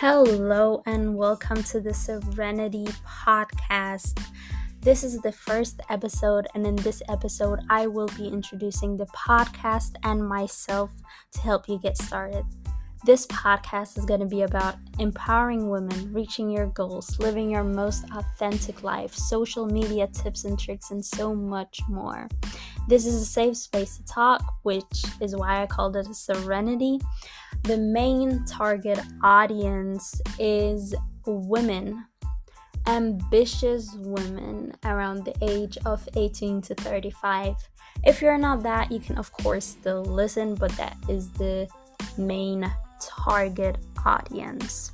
Hello, and welcome to the Serenity Podcast. This is the first episode, and in this episode, I will be introducing the podcast and myself to help you get started. This podcast is going to be about empowering women, reaching your goals, living your most authentic life, social media tips and tricks, and so much more. This is a safe space to talk, which is why I called it a serenity the main target audience is women, ambitious women around the age of 18 to 35. If you're not that, you can, of course, still listen, but that is the main target audience.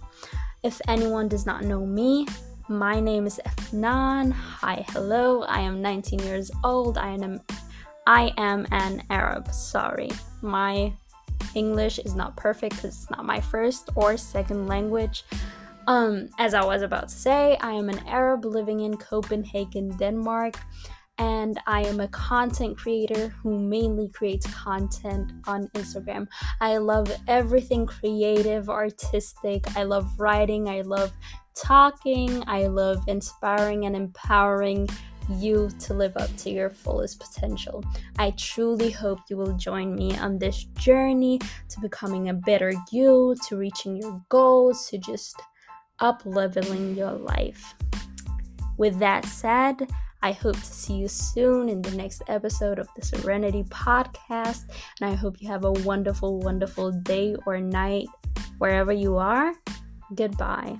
If anyone does not know me, my name is Afnan. Hi, hello. I am 19 years old. I am I am an Arab. Sorry. My English is not perfect because it's not my first or second language. Um, as I was about to say, I am an Arab living in Copenhagen, Denmark, and I am a content creator who mainly creates content on Instagram. I love everything creative, artistic. I love writing, I love talking, I love inspiring and empowering you to live up to your fullest potential. I truly hope you will join me on this journey to becoming a better you, to reaching your goals, to just up leveling your life. With that said, I hope to see you soon in the next episode of the Serenity Podcast. And I hope you have a wonderful, wonderful day or night wherever you are. Goodbye.